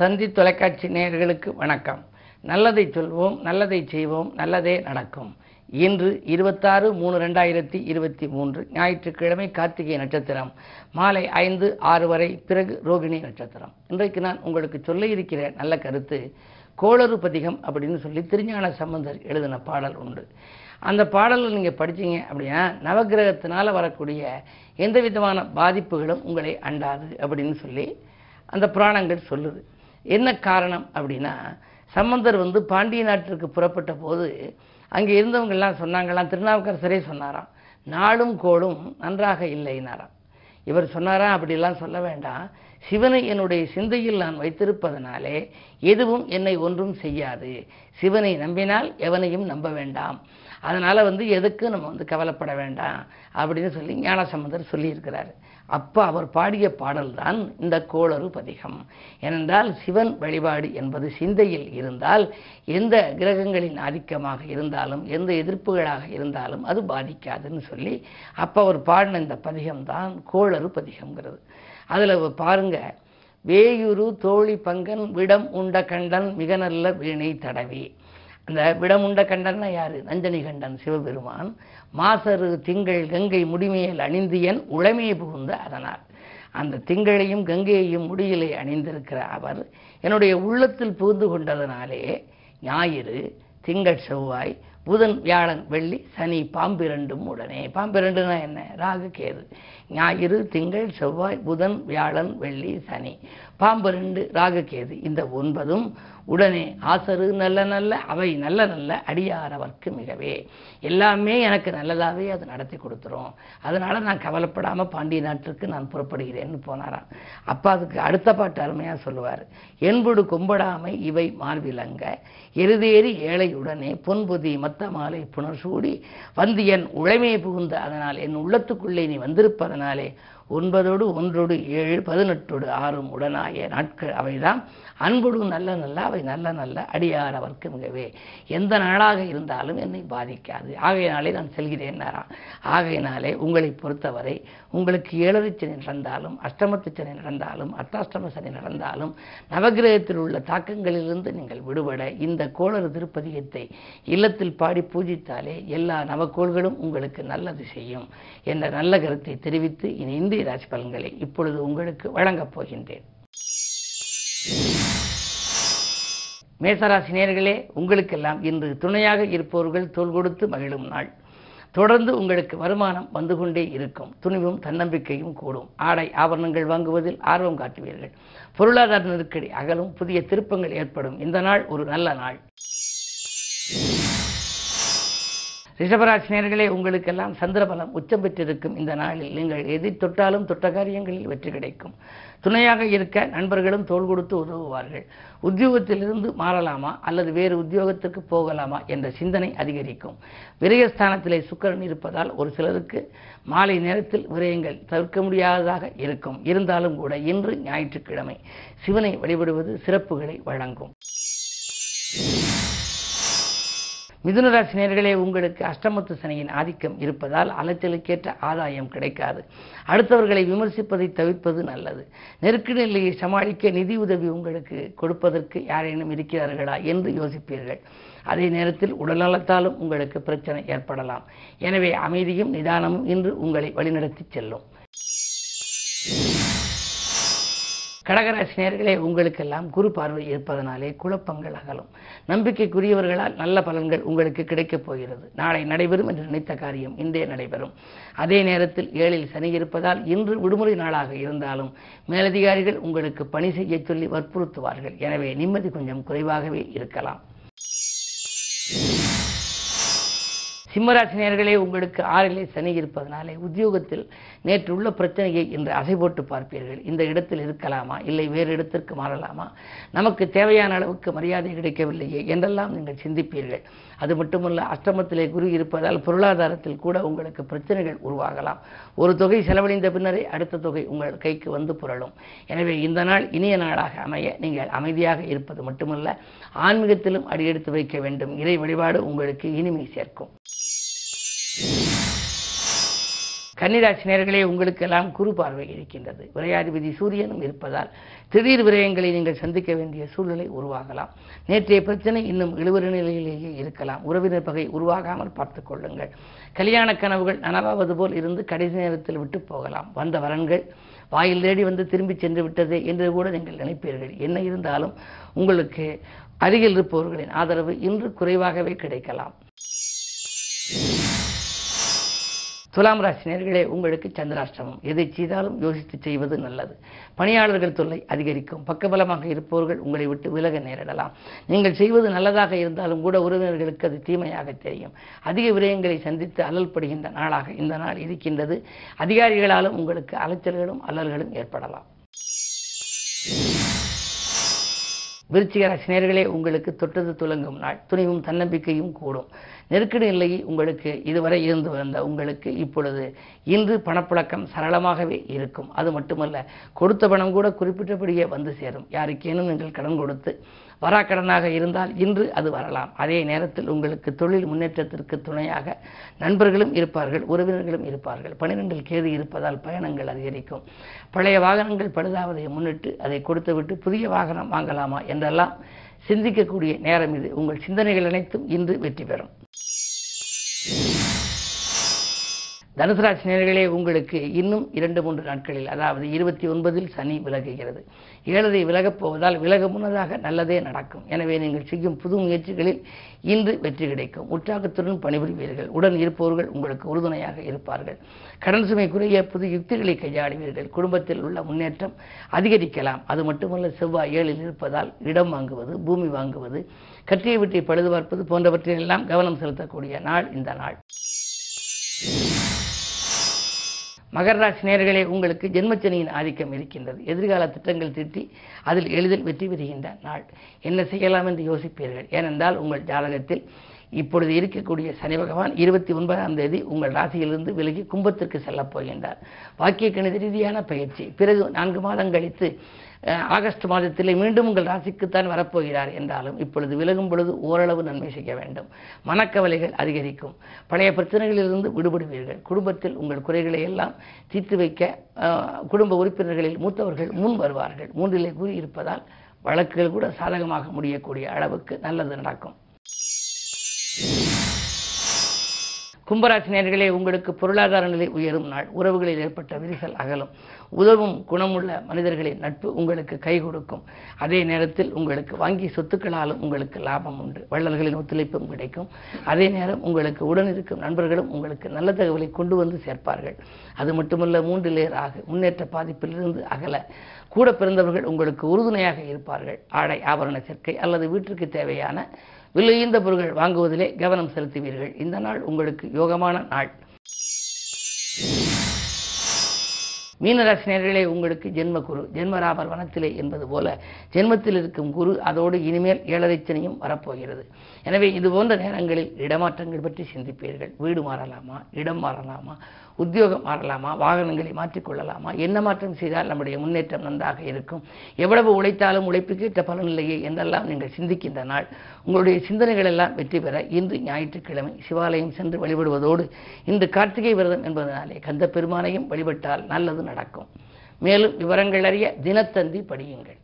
தந்தி தொலைக்காட்சி நேயர்களுக்கு வணக்கம். நல்லதை சொல்வோம் நல்லதை செய்வோம் நல்லதே நடக்கும். இன்று இருபத்தாறு மூணு ரெண்டாயிரத்தி இருபத்தி மூன்று ஞாயிற்றுக்கிழமை கார்த்திகை நட்சத்திரம். மாலை ஐந்து ஆறு வரை பிறகு ரோகிணி நட்சத்திரம். இன்றைக்கு நான் உங்களுக்கு சொல்ல இருக்கிற நல்ல கருத்து கோளறு பதிகம் அப்படின்னு சொல்லி திருஞான சம்பந்தர் எழுதின பாடல் உண்டு. அந்த பாடலில் நீங்கள் படிச்சீங்க அப்படின்னா நவகிரகத்தினால் வரக்கூடிய எந்த விதமான பாதிப்புகளும் உங்களை அண்டாது அப்படின்னு சொல்லி அந்த புராணங்கள் சொல்லுது. என்ன காரணம் அப்படின்னா சம்பந்தர் வந்து பாண்டிய நாட்டிற்கு புறப்பட்ட போது அங்கே இருந்தவங்கெல்லாம் சொன்னாங்களாம் திருநாவுக்கரசரே சொன்னாராம். நாளும் கோளும் நன்றாக இல்லைனாராம். இவர் சொன்னாரா அப்படிலாம் சொல்ல வேண்டாம். சிவனை என்னுடைய சிந்தையில் நான் வைத்திருப்பதனாலே எதுவும் என்னை ஒன்றும் செய்யாது. சிவனை நம்பினால் எவனையும் நம்ப வேண்டாம். அதனால் வந்து எதுக்கும் நம்ம வந்து கவலைப்பட வேண்டாம் அப்படின்னு சொல்லி ஞானசம்பந்தர் சொல்லியிருக்கிறார். அப்போ அவர் பாடிய பாடல்தான் இந்த கோளறு பதிகம். ஏனென்றால் சிவன் வழிபாடு என்பது சிந்தையில் இருந்தால் எந்த கிரகங்களின் ஆதிக்கமாக இருந்தாலும் எந்த எதிர்ப்புகளாக இருந்தாலும் அது பாதிக்காதுன்னு சொல்லி அப்போ அவர் பாடின இந்த பதிகம் தான் கோளறு பதிகம்ங்கிறது. அதில் பாருங்க வேயுரு தோழி பங்கன் விடம் உண்ட கண்டன் மிக நல்ல வீணை தடவி. அந்த விடமுண்ட கண்டன்னா யாரு? நஞ்சனி கண்டன் சிவபெருமான். மாசரு திங்கள் கங்கை முடிமையில் அணிந்தியன் உளமையை புகுந்த அதனால் அந்த திங்களையும் கங்கையையும் முடியிலே அணிந்திருக்கிற அவர் என்னுடைய உள்ளத்தில் புகுந்து கொண்டதனாலே ஞாயிறு திங்கள் செவ்வாய் புதன் வியாழன் வெள்ளி சனி பாம்பிரண்டும் உடனே. பாம்பிரண்டுனா என்ன? ராகு கேது. ஞாயிறு திங்கள் செவ்வாய் புதன் வியாழன் வெள்ளி சனி. பாம்பு ரெண்டு ராகு கேது. இந்த ஒன்பதும் உடனே ஆசரு நல்ல நல்ல அவை நல்ல நல்ல அடியாரவர்க்கு மிகவே. எல்லாமே எனக்கு நல்லதாகவே அது நடத்தி கொடுத்துரும். அதனால நான் கவலைப்படாமல் பாண்டிய நாட்டிற்கு நான் புறப்படுகிறேன்னு போனாராம். அப்போ அதுக்கு அடுத்த பாட்டு அருமையாக சொல்லுவார். என்படு கொம்படாமை இவை மார்பிலங்க எருதேறி ஏழையுடனே பொன்புதி மத்த மாலை புனர்சூடி வந்து என் உழைமையை புகுந்த அதனால் என் உள்ளத்துக்குள்ளே நீ வந்திருப்பதனாலே ஒன்பதோடு ஒன்றோடு ஏழு பதினெட்டோடு ஆறும் உடனாய நாட்கள். அவைதான் அன்போடு நல்ல நல்ல அவை நல்ல நல்ல அடியார் அவர்க்கு மிகவே. எந்த நாளாக இருந்தாலும் என்னை பாதிக்காது. ஆகையினாலே நான் செல்கிறேன்னாராம் ஆகையினாலே உங்களை பொறுத்தவரை உங்களுக்கு ஏழரை சனி நடந்தாலும் அஷ்டமத்து சனி நடந்தாலும் அர்த்தாஷ்டம சனி நடந்தாலும் நவகிரகத்தில் உள்ள தாக்கங்களிலிருந்து நீங்கள் விடுபட இந்த கோளறு திருப்பதிகத்தை இல்லத்தில் பாடி பூஜித்தாலே எல்லா நவக்கோள்களும் உங்களுக்கு நல்லது செய்யும் என்ற நல்ல கருத்தை தெரிவித்து இனி இந்திய ராசி பலன்களை இப்பொழுது உங்களுக்கு வழங்கப் போகின்றேன். மேசராசி நேர்களே உங்களுக்கெல்லாம் இன்று துணையாக இருப்பவர்கள் தோல் கொடுத்து மகிழும் நாள். தொடர்ந்து உங்களுக்கு வருமானம் வந்து கொண்டே இருக்கும். துணிவும் தன்னம்பிக்கையும் கூடும். ஆடை ஆபரணங்கள் வாங்குவதில் ஆர்வம் காட்டுவீர்கள். பொருளாதார நெருக்கடி அகலும். புதிய திருப்பங்கள் ஏற்படும். இந்த நாள் ஒரு நல்ல நாள். ரிஷபராசினியர்களே உங்களுக்கெல்லாம் சந்திரபலம் உச்சம் பெற்றிருக்கும் இந்த நாளில். நீங்கள் எதை தொட்டாலும் தொட்ட காரியங்களில் வெற்றி கிடைக்கும். துணையாக இருக்க நண்பர்களும் தோள் கொடுத்து உதவுவார்கள். உத்தியோகத்திலிருந்து மாறலாமா அல்லது வேறு உத்தியோகத்திற்கு போகலாமா என்ற சிந்தனை அதிகரிக்கும். விரயஸ்தானத்திலே சுக்கரன் இருப்பதால் ஒரு சிலருக்கு மாலை நேரத்தில் விரயங்கள் தவிர்க்க முடியாததாக இருக்கும். இருந்தாலும் கூட இன்று ஞாயிற்றுக்கிழமை சிவனை வழிபடுவது சிறப்புகளை வழங்கும். மிதுனராசி நேர்களே உங்களுக்கு அஷ்டமத்து சனியின் ஆதிக்கம் இருப்பதால் அலைச்சலுக்கேற்ற ஆதாயம் கிடைக்காது. அடுத்தவர்களை விமர்சிப்பதை தவிர்ப்பது நல்லது. நெருக்கடி நிலையை சமாளிக்க நிதி உதவி உங்களுக்கு கொடுப்பதற்கு யாரேனும் இருக்கிறார்களா என்று யோசிப்பீர்கள். அதே நேரத்தில் உடல்நலத்தாலும் உங்களுக்கு பிரச்சனை ஏற்படலாம். எனவே அமைதியும் நிதானமும் இன்று உங்களை வழிநடத்தி செல்லும். கடகராசி நேர்களே உங்களுக்கெல்லாம் குரு பார்வை இருப்பதனாலே குழப்பங்கள் அகலும். நம்பிக்கைக்குரியவர்களால் நல்ல பலன்கள் உங்களுக்கு கிடைக்கப் போகிறது. நாளை நடைபெறும் என்று நினைத்த காரியம் இன்றே நடைபெறும். அதே நேரத்தில் ஏழில் சனி இருப்பதால் இன்று விடுமுறை நாளாக இருந்தாலும் மேலதிகாரிகள் உங்களுக்கு பணி செய்ய சொல்லி வற்புறுத்துவார்கள். எனவே நிம்மதி கொஞ்சம் குறைவாகவே இருக்கலாம். சிம்மராசினியர்களே உங்களுக்கு ஆறிலே சனி இருப்பதனாலே உத்தியோகத்தில் நேற்று உள்ள பிரச்சனையை இன்று அசை போட்டு பார்ப்பீர்கள். இந்த இடத்தில் இருக்கலாமா? இல்லை வேறு இடத்திற்கு மாறலாமா? நமக்கு தேவையான அளவுக்கு மரியாதை கிடைக்கவில்லையே என்றெல்லாம் நீங்கள் சிந்திப்பீர்கள். அது மட்டுமல்ல அஷ்டமத்திலே குரு இருப்பதால் பொருளாதாரத்தில் கூட உங்களுக்கு பிரச்சனைகள் உருவாகலாம். ஒரு தொகை செலவழிந்த பின்னரே அடுத்த தொகை உங்கள் கைக்கு வந்து புரளும். எனவே இந்த நாள் இனிய நாளாக அமைய நீங்கள் அமைதியாக இருப்பது மட்டுமல்ல ஆன்மீகத்திலும் அடியெடுத்து வைக்க வேண்டும். இறை வழிபாடு உங்களுக்கு இனிமை சேர்க்கும். கன்னிராசி நேர்களே உங்களுக்கெல்லாம் குறு பார்வை இருக்கின்றது. விரையாதிபதி சூரியனும் இருப்பதால் திடீர் விரயங்களை நீங்கள் சந்திக்க வேண்டிய சூழ்நிலை உருவாகலாம். நேற்றைய பிரச்சனை இன்னும் இழுவறு நிலையிலேயே இருக்கலாம். உறவினர் பகை உருவாகாமல் பார்த்துக் கொள்ளுங்கள். கல்யாண கனவுகள் நனவாவது போல் இருந்து கடைசி நேரத்தில் விட்டு போகலாம். வந்த வரன்கள் வாயில் தேடி வந்து திரும்பி சென்று விட்டதே என்று கூட நீங்கள் நினைப்பீர்கள். என்ன இருந்தாலும் உங்களுக்கு அருகில் இருப்பவர்களின் ஆதரவு இன்று குறைவாகவே கிடைக்கலாம். துலாம் ராசி நேர்களே உங்களுக்கு சந்திராஷ்டமம். எதை செய்தாலும் யோசித்து செய்வது நல்லது. பணியாளர்கள் தொல்லை அதிகரிக்கும். பக்கபலமாக இருப்பவர்கள் உங்களை விட்டு விலக நேரிடலாம். நீங்கள் செய்வது நல்லதாக இருந்தாலும் கூட உறவினர்களுக்கு அது தீமையாக தெரியும். அதிக விரயங்களை சந்தித்து அலல்படுகின்ற நாளாக இந்த நாள் இருக்கின்றது. அதிகாரிகளாலும் உங்களுக்கு அலைச்சல்களும் அல்லல்களும் ஏற்படலாம். விருச்சிக ராசினியர்களே உங்களுக்கு தொட்டது துலங்கும் நாள். துணிவும் தன்னம்பிக்கையும் கூடும். நெருக்கடி நிலை உங்களுக்கு இதுவரை இருந்து வந்த உங்களுக்கு இப்பொழுது இன்று பணப்புழக்கம் சரளமாகவே இருக்கும். அது மட்டுமல்ல கொடுத்த பணம் கூட குறிப்பிட்டபடியே வந்து சேரும். யாருக்கேனும் நீங்கள் கடன் கொடுத்து வராக்கடனாக இருந்தால் இன்று அது வரலாம். அதே நேரத்தில் உங்களுக்கு தொழில் முன்னேற்றத்திற்கு துணையாக நண்பர்களும் இருப்பார்கள் உறவினர்களும் இருப்பார்கள். பனிரெண்டில் கேது இருப்பதால் பயணங்கள் அதிகரிக்கும். பழைய வாகனங்கள் பழுதாவதை முன்னிட்டு அதை கொடுத்துவிட்டு புதிய வாகனம் வாங்கலாமா என்றெல்லாம் சிந்திக்கக்கூடிய நேரம் இது. உங்கள் சிந்தனைகள் அனைத்தும் இன்று வெற்றி பெறும். தனுசராசி நேர்களே உங்களுக்கு இன்னும் இரண்டு மூன்று நாட்களில் அதாவது இருபத்தி ஒன்பதில் சனி விலகுகிறது. ஏழரை விலகப் போவதால் விலக முன்னதாக நல்லதே நடக்கும். எனவே நீங்கள் செய்யும் புது முயற்சிகளில் இன்று வெற்றி கிடைக்கும். உற்சாகத்துடன் பணிபுரிவீர்கள். உடன் இருப்பவர்கள் உங்களுக்கு உறுதுணையாக இருப்பார்கள். கடன் சுமை குறைய புது யுக்திகளை கையாளுவீர்கள். குடும்பத்தில் உள்ள முன்னேற்றம் அதிகரிக்கலாம். அது மட்டுமல்ல செவ்வாய் ஏழில் இருப்பதால் இடம் வாங்குவது பூமி வாங்குவது கற்றிய வீட்டை பழுது பார்ப்பது போன்றவற்றிலெல்லாம் கவனம் செலுத்தக்கூடிய நாள் இந்த நாள். மகர ராசி நேர்களே உங்களுக்கு ஜென்மச்சனியின் ஆதிக்கம் இருக்கின்றது. எதிர்கால திட்டங்கள் திட்டி அதில் எளிதில் வெற்றி பெறுகின்ற நாள். என்ன செய்யலாம் என்று யோசிப்பீர்கள். ஏனென்றால் உங்கள் ஜாதகத்தில் இப்பொழுது இருக்கக்கூடிய சனி பகவான் இருபத்தி ஒன்பதாம் தேதி உங்கள் ராசியிலிருந்து விலகி கும்பத்திற்கு செல்லப் போகின்றார். வாக்கிய கணித ரீதியான பயிற்சி. பிறகு நான்கு மாதம் கழித்து ஆகஸ்ட் மாதத்திலே மீண்டும் உங்கள் ராசிக்குத்தான் வரப்போகிறார் என்றாலும் இப்பொழுது விலகும் பொழுது ஓரளவு நன்மை செய்ய வேண்டும். மனக்கவலைகள் அதிகரிக்கும். பழைய பிரச்சனைகளிலிருந்து விடுபடுவீர்கள். குடும்பத்தில் உங்கள் குறைகளை எல்லாம் தீர்த்து வைக்க குடும்ப உறுப்பினர்களில் மூத்தவர்கள் முன் வருவார்கள். மூன்றிலே கூறியிருப்பதால் வழக்குகள் கூட சாதகமாக முடியக்கூடிய அளவுக்கு நல்லது நடக்கும். கும்பராசி நேர்களே உங்களுக்கு பொருளாதார நிலை உயரும் நாள். உறவுகளில் ஏற்பட்ட விரிசல் அகலும். உதவும் குணமுள்ள மனிதர்களின் நட்பு உங்களுக்கு கை கொடுக்கும். அதே நேரத்தில் உங்களுக்கு வங்கி சொத்துக்களாலும் உங்களுக்கு லாபம் உண்டு. வள்ளல்களின் ஒத்துழைப்பும் கிடைக்கும். அதே நேரம் உங்களுக்கு உடன் இருக்கும் நண்பர்களும் உங்களுக்கு நல்ல தகவலை கொண்டு வந்து சேர்ப்பார்கள். அது மட்டுமல்ல மூன்று லேயர் ஆக முன்னேற்ற பாதிப்பிலிருந்து அகல. கூட பிறந்தவர்கள் உங்களுக்கு உறுதுணையாக இருப்பார்கள். ஆடை ஆபரண சேர்க்கை அல்லது வீட்டிற்கு தேவையான விலையுந்த பொருட்கள் வாங்குவதிலே கவனம் செலுத்துவீர்கள். இந்த நாள் உங்களுக்கு யோகமான நாள். மீனராசி நேர்களே உங்களுக்கு ஜென்ம குரு ஜென்மராமர் வனத்திலே என்பது போல ஜென்மத்தில் இருக்கும் குரு அதோடு இனிமேல் ஏழரைச்சனையும் வரப்போகிறது. எனவே இது போன்ற நேரங்களில் இடமாற்றங்கள் பற்றி சிந்திப்பீர்கள். வீடு மாறலாமா? இடம் மாறலாமா? உத்தியோகம் மாறலாமா? வாகனங்களை மாற்றிக்கொள்ளலாமா? என்ன மாற்றம் செய்தால் நம்முடைய முன்னேற்றம் நன்றாக இருக்கும்? எவ்வளவு உழைத்தாலும் உழைப்புக்கேற்ற பலன் பலனில்லையே என்றெல்லாம் நீங்கள் சிந்திக்கின்ற நாள். உங்களுடைய சிந்தனைகள் எல்லாம் வெற்றி பெற இன்று ஞாயிற்றுக்கிழமை சிவாலயம் சென்று வழிபடுவதோடு இன்று கார்த்திகை விரதம் என்பதனாலே கந்த பெருமானையும் வழிபட்டால் நல்லது நடக்கும். மேலும் விவரங்கள் அறிய தினத்தந்தி படியுங்கள்.